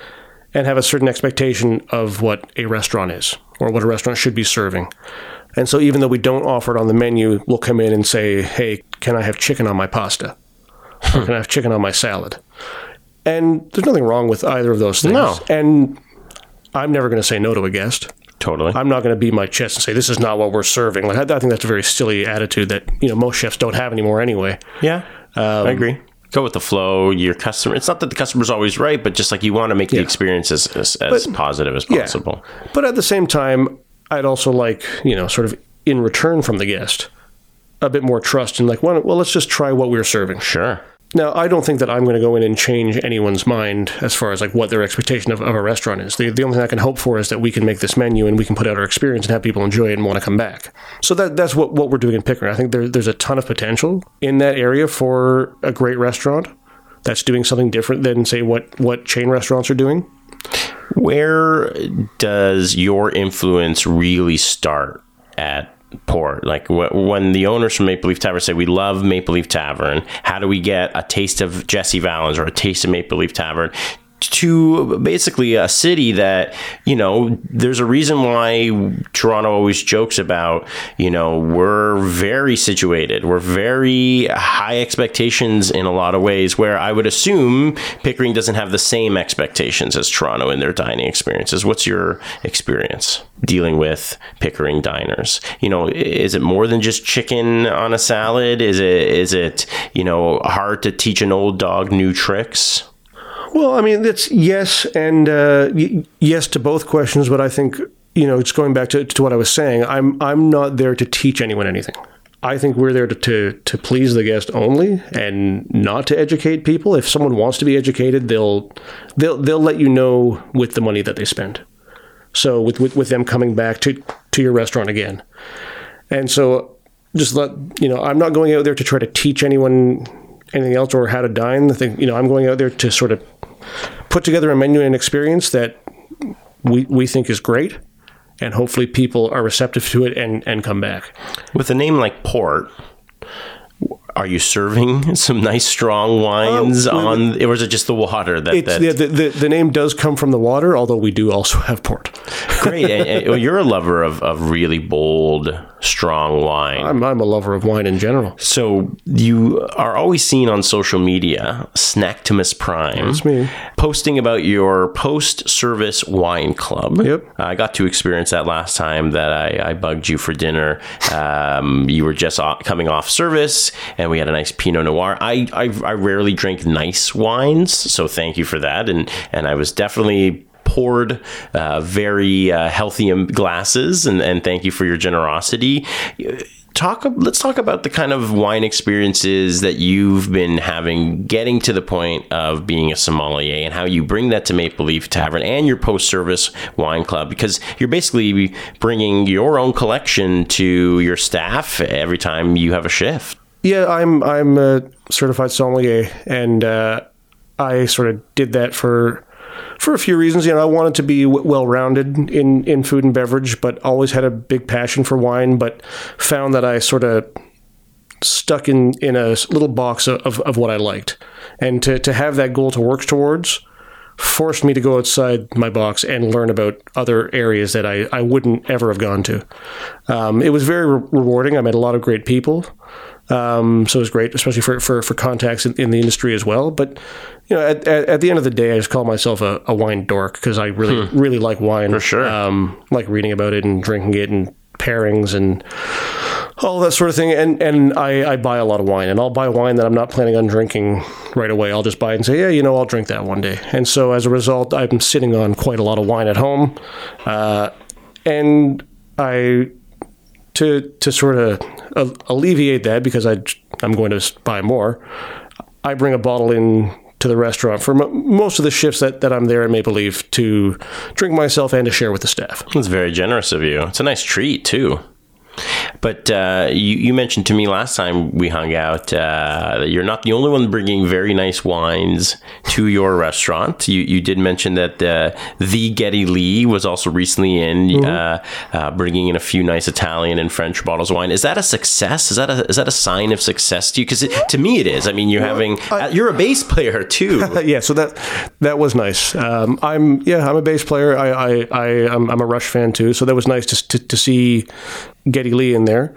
and have a certain expectation of what a restaurant is or what a restaurant should be serving. And so even though we don't offer it on the menu, we'll come in and say, "Hey, can I have chicken on my pasta?" or "Can I have chicken on my salad?" And there's nothing wrong with either of those things. No. And I'm never going to say no to a guest. Totally. I'm not going to beat my chest and say this is not what we're serving. Like I, I think that's a very silly attitude that you know most chefs don't have anymore anyway. yeah, um, I agree. Go with the flow. Your customer. It's not that the customer's always right, but just like you want to make the experience as, as, as positive as possible. But at the same time, I'd also like you know sort of in return from the guest a bit more trust and like well, well let's just try what we're serving. Sure. Now, I don't think that I'm going to go in and change anyone's mind as far as like what their expectation of, of a restaurant is. The, the only thing I can hope for is that we can make this menu and we can put out our experience and have people enjoy it and want to come back. So that that's what, what we're doing in Pickering. I think there, there's a ton of potential in that area for a great restaurant that's doing something different than say what what chain restaurants are doing. Where does your influence really start at Port? Like wh- when the owners from Maple Leaf Tavern say, "We love Maple Leaf Tavern," how do we get a taste of Jesse Vallins or a taste of Maple Leaf Tavern? To basically a city that, you know, there's a reason why Toronto always jokes about, you know, we're very situated. We're very high expectations in a lot of ways, where I would assume Pickering doesn't have the same expectations as Toronto in their dining experiences. What's your experience dealing with Pickering diners? You know, is it more than just chicken on a salad? Is it, is it, you know, hard to teach an old dog new tricks? Well, I mean, it's yes and uh, y- yes to both questions, but I think you know, it's going back to, to what I was saying. I'm I'm not there to teach anyone anything. I think we're there to, to to please the guest only and not to educate people. If someone wants to be educated, they'll they'll they'll let you know with the money that they spend. So with with, with them coming back to to your restaurant again, and so just let you know, I'm not going out there to try to teach anyone anything else or how to dine. I think you know, I'm going out there to sort of put together a menu and experience that we we think is great, and hopefully people are receptive to it and and come back. With a name like Port, are you serving some nice strong uh, wines Oh, we- on, or is it just the water that? That the, the, the the name does come from the water, although we do also have port. great. and, and- eh, eh, well, you're a lover of, of really bold, strong wine. I'm I'm a lover of wine in general. So you are always seen on social media, Snacktimus Prime, That's me. posting about your post-service wine club. Yep. I got to experience that last time that I, I bugged you for dinner. Um, you were just coming off service, and we had a nice Pinot Noir. I, I I rarely drink nice wines, so thank you for that. And and I was definitely poured uh, very uh, healthy um, glasses and, and thank you for your generosity. Talk let's talk about the kind of wine experiences that you've been having getting to the point of being a sommelier and how you bring that to maple leaf tavern and your post-service wine club because you're basically bringing your own collection to your staff every time you have a shift. Yeah, I'm I'm a certified sommelier, and uh, I sort of did that for for a few reasons. You know, I wanted to be w- well rounded in in food and beverage, but always had a big passion for wine. But found that I sort of stuck in in a little box of, of, of what I liked, and to to have that goal to work towards forced me to go outside my box and learn about other areas that I, I wouldn't ever have gone to. Um, it was very re- rewarding. I met a lot of great people. Um, so it was great, especially for, for, for contacts in, in the industry as well. But, you know, at, at, at the end of the day, I just call myself a, a wine dork because I really, really like wine. For sure. Um, like reading about it and drinking it and pairings and all that sort of thing. And and I, I buy a lot of wine, and I'll buy wine that I'm not planning on drinking right away. I'll just buy it and say, yeah, you know, I'll drink that one day. And so as a result, I'm sitting on quite a lot of wine at home, uh, and I to to sort of a- alleviate that because I I'm going to buy more. I bring a bottle in to the restaurant for m- most of the shifts that, that I'm there at Maple Leaf to drink myself and to share with the staff. it's very generous of you it's a nice treat too But uh, you, you mentioned to me last time we hung out uh, that you're not the only one bringing very nice wines to your restaurant. You, you did mention that uh, the Geddy Lee was also recently in, Mm-hmm. uh, uh, bringing in a few nice Italian and French bottles of wine. Is that a success? Is that a is that a sign of success to you? Because to me, it is. I mean, you're having uh, you're a bass player too. yeah, so that that was nice. Um, I'm yeah, I'm a bass player. I I, I I'm, I'm a Rush fan too. So that was nice to to, to see Geddy Lee in there.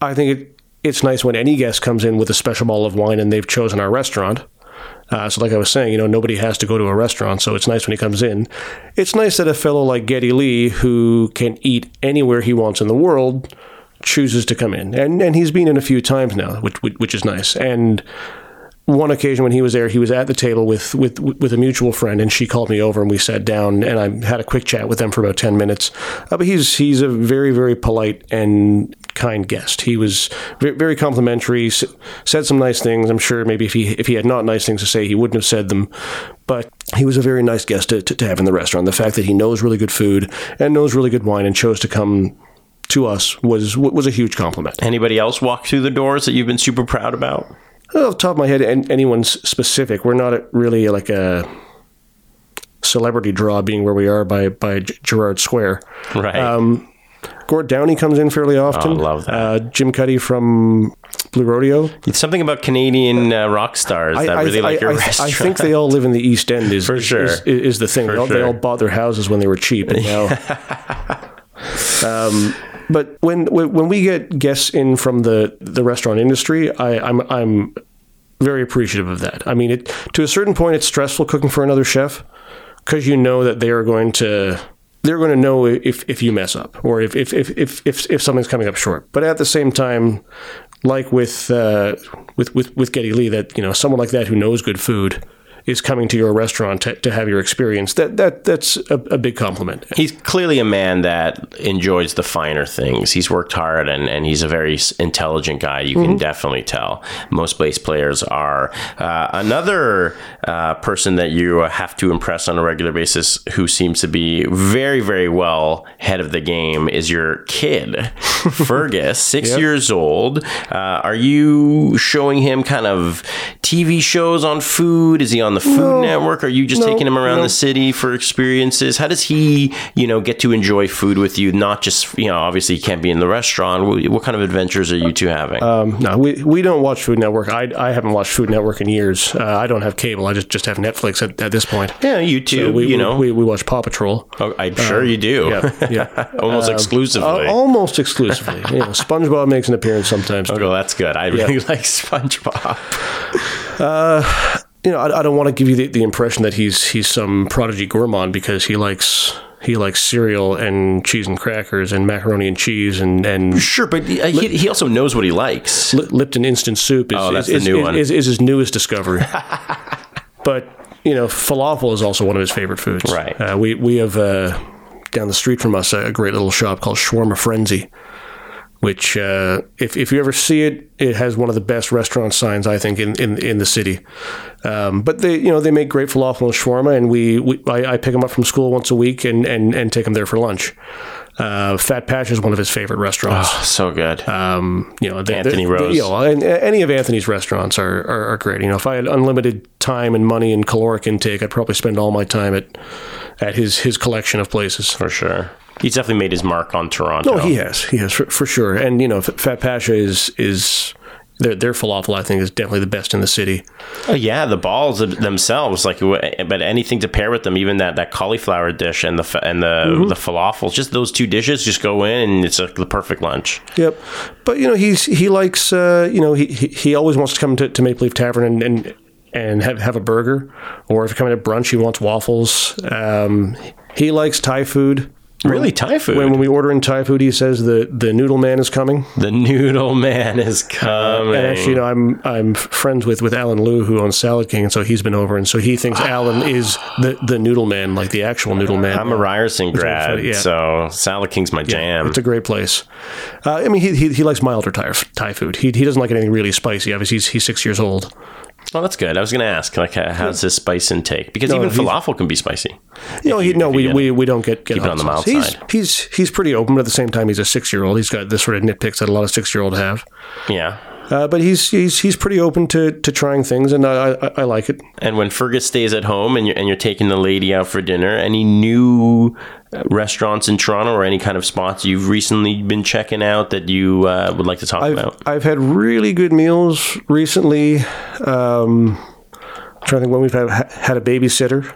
I think it it's nice when any guest comes in with a special bottle of wine and they've chosen our restaurant. Uh, so, like I was saying, you know, nobody has to go to a restaurant, so it's nice when he comes in. It's nice that a fellow like Geddy Lee, who can eat anywhere he wants in the world, chooses to come in, and and he's been in a few times now, which which, which is nice. And one occasion when he was there, he was at the table with, with with a mutual friend, and she called me over, and we sat down, and I had a quick chat with them for about ten minutes. Uh, but he's he's a very very polite and kind guest. He was very, complimentary, said some nice things. I'm sure maybe if he if he had not nice things to say, he wouldn't have said them. But he was a very nice guest to, to, to have in the restaurant. The fact that he knows really good food and knows really good wine and chose to come to us was was a huge compliment. Anybody else walk through the doors that you've been super proud about? Off the top of my head, anyone's specific. We're not really like a celebrity draw, being where we are by by Gerrard Square. Right. Um, Gord Downie comes in fairly often. Oh, love that. Uh, Jim Cuddy from Blue Rodeo. It's something about Canadian uh, rock stars that really like your I, restaurant. I think they all live in the East End. Is For sure. is, is, is the thing. They all, they all bought their houses when they were cheap, and now. um, but when when we get guests in from the the restaurant industry, I, I'm I'm very appreciative of that. I mean, it to a certain point, it's stressful cooking for another chef because you know that they are going to they're going to know if, if you mess up or if if, if, if if if something's coming up short. But at the same time, like with uh, with with with Geddy Lee, that you know someone like that who knows good food is coming to your restaurant to, to have your experience. That that that's a, a big compliment. He's clearly a man that enjoys the finer things. He's worked hard and, and he's a very intelligent guy. You can definitely tell. Most bass players are. Uh, another uh, person that you have to impress on a regular basis who seems to be very, very well head of the game is your kid, Fergus, six Yep. years old. Uh, are you showing him kind of TV shows on food? Is he on the Food No. Network? Are you just No, taking him around no. the city for experiences? How does he, you know, get to enjoy food with you? Not just, you know, obviously he can't be in the restaurant. What, kind of adventures are you two having? Um, no, we, we don't watch Food Network. I, I haven't watched Food Network in years. Uh, I don't have cable. I just, just have Netflix at, at this point. yeah, you too. So we, you we- know, we, we watch Paw Patrol. Oh, I'm sure you do. Yeah, yeah. Almost exclusively. Uh, almost exclusively. you know, SpongeBob makes an appearance sometimes. Oh, well that's good. I really like SpongeBob. You know, I, I don't want to give you the, the impression that he's he's some prodigy gourmand because he likes he likes cereal and cheese and crackers and macaroni and cheese and and Sure, but he, he he also knows what he likes. Li- Lipton instant soup is Oh, that's is, the new is, one. Is, is his newest discovery. but you know, falafel is also one of his favorite foods. Right. Uh, we we have uh, down the street from us a great little shop called Shawarma Frenzy, which uh, if if you ever see it, it has one of the best restaurant signs I think in in, in the city. Um, but they you know they make great falafel and shawarma, and we, we I, I pick them up from school once a week and and and take them there for lunch. Uh, Fat Pasha is one of his favorite restaurants. Oh, so good. Um, you know, the, Anthony Rose. You know, and any of Anthony's restaurants are, are, are great. You know, if I had unlimited time and money and caloric intake, I'd probably spend all my time at at his his collection of places. for sure. He's definitely made his mark on Toronto. Oh, he has, he has for, for sure. And you know, Fat Pasha is is their their falafel. I think is definitely the best in the city. Oh, yeah, the balls themselves, like, but anything to pair with them, even that, that cauliflower dish and the and the Mm-hmm. the falafels, just those two dishes, just go in and it's like the perfect lunch. Yep. But you know, he's he likes uh, you know he, he he always wants to come to, to Maple Leaf Tavern and. and and have, have a burger, or if you're coming to brunch, he wants waffles. Um, he likes Thai food. Really, Thai food. When, when we order in Thai food, he says the, the noodle man is coming. the noodle man is coming. And actually, you know, I'm I'm friends with, with Alan Liu, who owns Salad King, and so he's been over, and so he thinks Alan is the, the noodle man, like the actual noodle man. I'm a Ryerson grad, funny, yeah. so Salad King's my jam. It's a great place. Uh, I mean, he, he, he likes milder Thai, Thai food. He, he doesn't like anything really spicy. Obviously, he's, he's six years old. Well, that's good. I was going to ask, like, uh, how's his spice intake? Because even he's- falafel can be spicy. No, he, no, we, we, we don't get, get Keep it on the mild he's, side. He's he's pretty open, but at the same time, he's a six year old. He's got this sort of nitpicks that a lot of six year olds have. Yeah. Uh, but he's he's he's pretty open to, to trying things, and I, I, I like it. And when Fergus stays at home and you're, and you're taking the lady out for dinner, any new restaurants in Toronto or any kind of spots you've recently been checking out that you uh, would like to talk I've about? I've had really good meals recently. Um, I'm trying to think when we've had, had a babysitter.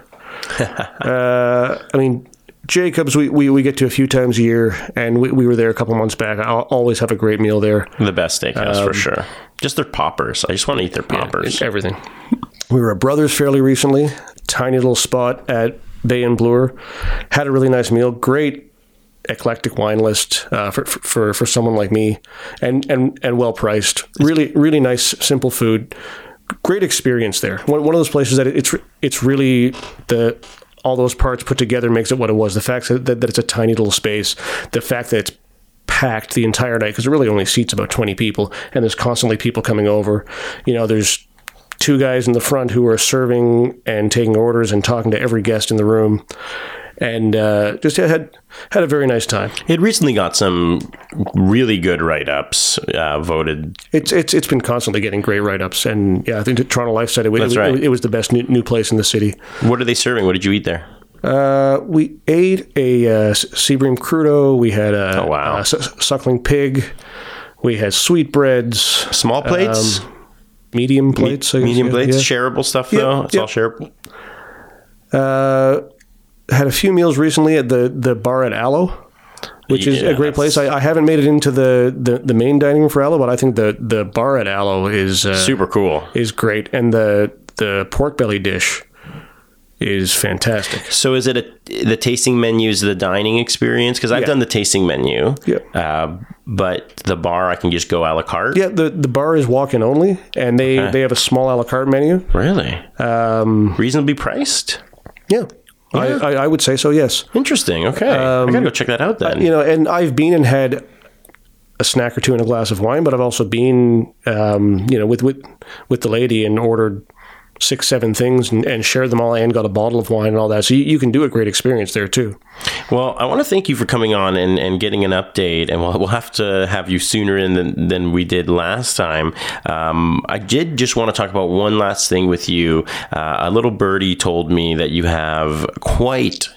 uh, I mean, Jacobs, we, we, we get to a few times a year, and we, we were there a couple months back. I'll always have a great meal there. The best steakhouse Um, for sure. Just their poppers. I just want to eat their poppers. Everything. We were at Brothers fairly recently. Tiny little spot at Bay and Bloor. Had a really nice meal. Great eclectic wine list uh, for, for for someone like me, and and and well priced. Really really nice simple food. Great experience there. One, one of those places that it's it's really the all those parts put together makes it what it was. The fact that, that, that it's a tiny little space, the fact that it's packed the entire night because it really only seats about 20 people and there's constantly people coming over you know there's two guys in the front who are serving and taking orders and talking to every guest in the room and uh, just had had a very nice time It recently got some really good write ups uh, voted. it's it's it's been constantly getting great write-ups and yeah I think Toronto Life said it, That's it, right. it, was the best new, new place in the city What are they serving? What did you eat there? Uh, we ate a uh, s- crudo. We had a, Oh, wow. a su- suckling pig. We had sweetbreads, Small plates? Medium plates. I guess, medium yeah, plates? yeah. Shareable stuff, though? It's yeah. all shareable. Uh, had a few meals recently at the the bar at Alo. Which is a great place. I, I haven't made it into the, the, the main dining room for Alo, but I think the, the bar at Alo is uh, Super cool. is great, and the the pork belly dish is fantastic. So is it a, the tasting menu is the dining experience? Because I've Yeah. done the tasting menu. Yeah. Uh, but the bar, I can just go a la carte. Yeah, the, the bar is walk in only, and they, they have a small a la carte menu. Really? Um, Reasonably priced? yeah, I, I, I would say so. Yes, Interesting. Okay. I gotta go check that out then. Um, you know, and I've been and had a snack or two and a glass of wine, but I've also been, um, you know, with with with the lady and ordered six, seven things and, and shared them all and got a bottle of wine and all that. So you, you can do a great experience there too. Well, I want to thank you for coming on and, and getting an update, and we'll, we'll have to have you sooner in than, than we did last time. Um, I did just want to talk about one last thing with you. Uh, a little birdie told me that you have quite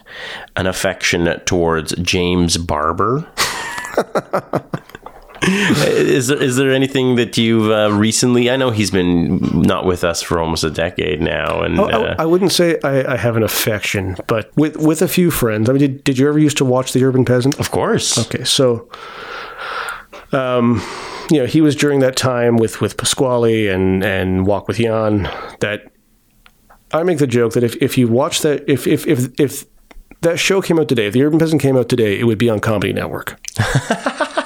an affection towards James Barber. is there is there anything that you've uh, recently? I know he's been not with us for almost a decade now, and I, uh, I wouldn't say I, I have an affection, but with with a few friends. I mean, did, did you ever used to watch The Urban Peasant? of course, Okay, so, um, you know, he was during that time with with Pasquale and and Wok with Yan. That I make the joke that if if you watch that, if if if if that show came out today, if The Urban Peasant came out today, it would be on Comedy Network.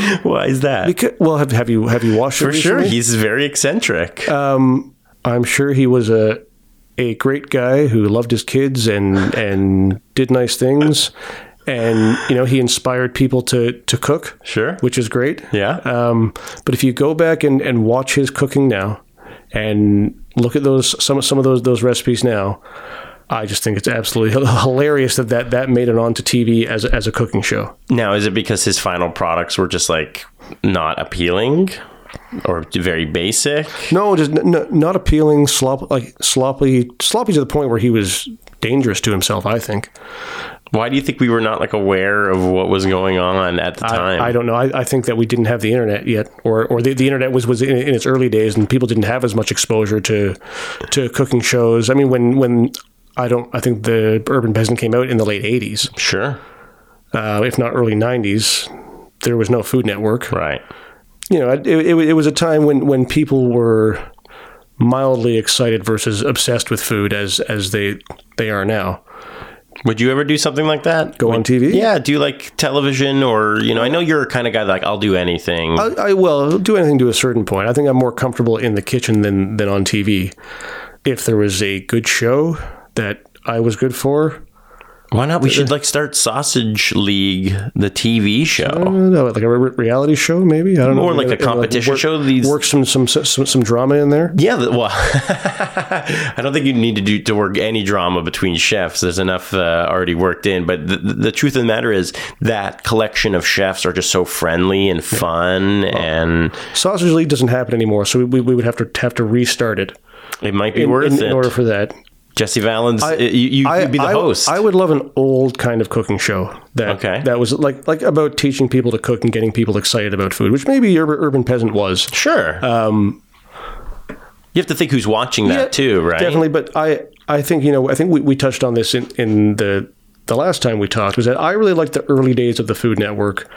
why is that? Because, well, have have you have you watched for sure, he's very eccentric. Um, I'm sure he was a a great guy who loved his kids and and did nice things. And you know he inspired people to to cook, Sure. which is great. Yeah. Um, but if you go back and, and watch his cooking now, and look at those some some of those those recipes now, I just think it's absolutely hilarious that that, that made it onto TV as a, as a cooking show. Now, is it because his final products were just like not appealing or very basic? No, just n- not appealing, slop like sloppy, sloppy to the point where he was dangerous to himself. I think. Why do you think we were not like aware of what was going on at the time? I, I don't know. I, I think that we didn't have the internet yet, or or the, the internet was was in, in its early days, and people didn't have as much exposure to to cooking shows. I mean, when when I don't, I think the Urban Peasant came out in the late '80s, Sure. uh, if not early '90s. There was no Food Network. Right. You know, it, it, it was a time when when people were mildly excited versus obsessed with food as as they they are now. Would you ever do something like that? Go on TV? Yeah. Do you like television or, you know, I know you're a kind of guy that, like, I'll do anything. I, I will do anything to a certain point. I think I'm more comfortable in the kitchen than than on TV. If there was a good show that I was good for, Why not? We should like start Sausage League, the TV show. I don't know, like a re- reality show, maybe. I don't know. More like a competition work, show, these- work some some some, some drama in there. Yeah, well, I don't think you need to do to work any drama between chefs. There's enough uh, already worked in. But the, the truth of the matter is that collection of chefs are just so friendly and fun, and Sausage League doesn't happen anymore, so we, we would have to have to restart it it might be in, worth in, it. in order for that. Jesse Vallins, I- you, you I- would be the I- host. I would love an old kind of cooking show that Okay. that was like like about teaching people to cook and getting people excited about food, which maybe Urban, Urban Peasant was. sure. Um, you have to think who's watching that Yeah, too, right? Definitely, but I I think you know I think we, we touched on this in, in the the last time we talked was that I really liked the early days of the Food Network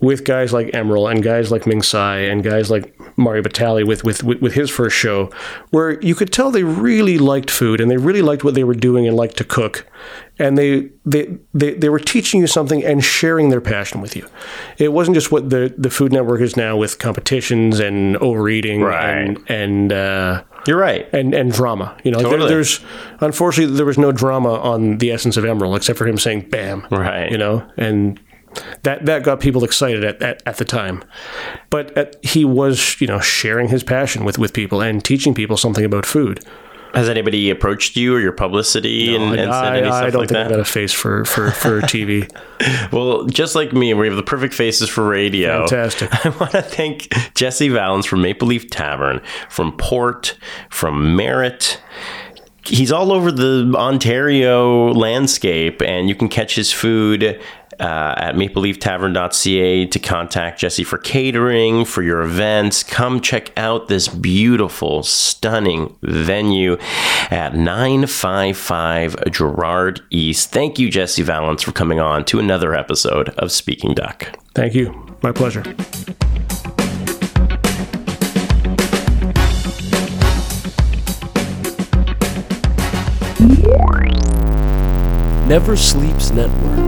with guys like Emeril and guys like Ming Tsai and guys like Mario Batali with, with with his first show, where you could tell they really liked food and they really liked what they were doing and liked to cook, and they they they, they were teaching you something and sharing their passion with you. It wasn't just what the the Food Network is now with competitions and overeating Right. and and. Uh, You're right. and and drama. You know, there- there's unfortunately there was no drama on the essence of Emeril except for him saying "bam," Right. You know, and that that got people excited at, at, at the time. But at, he was you know sharing his passion with with people and teaching people something about food. Has anybody approached you or your publicity and, and said any I, stuff I don't like think I that? got a face for for for TV. Well, just like me, we have the perfect faces for radio. Fantastic. I want to thank Jesse Vallins from Maple Leaf Tavern, from Port, from Merit. He's all over the Ontario landscape, and you can catch his food uh, at mapleleaftavern.ca to contact Jesse for catering, for your events. Come check out this beautiful, stunning venue at 955 Gerrard East. Thank you, Jesse Vallins, for coming on to another episode of Speaking Duck. Thank you. My pleasure. Never Sleeps Network.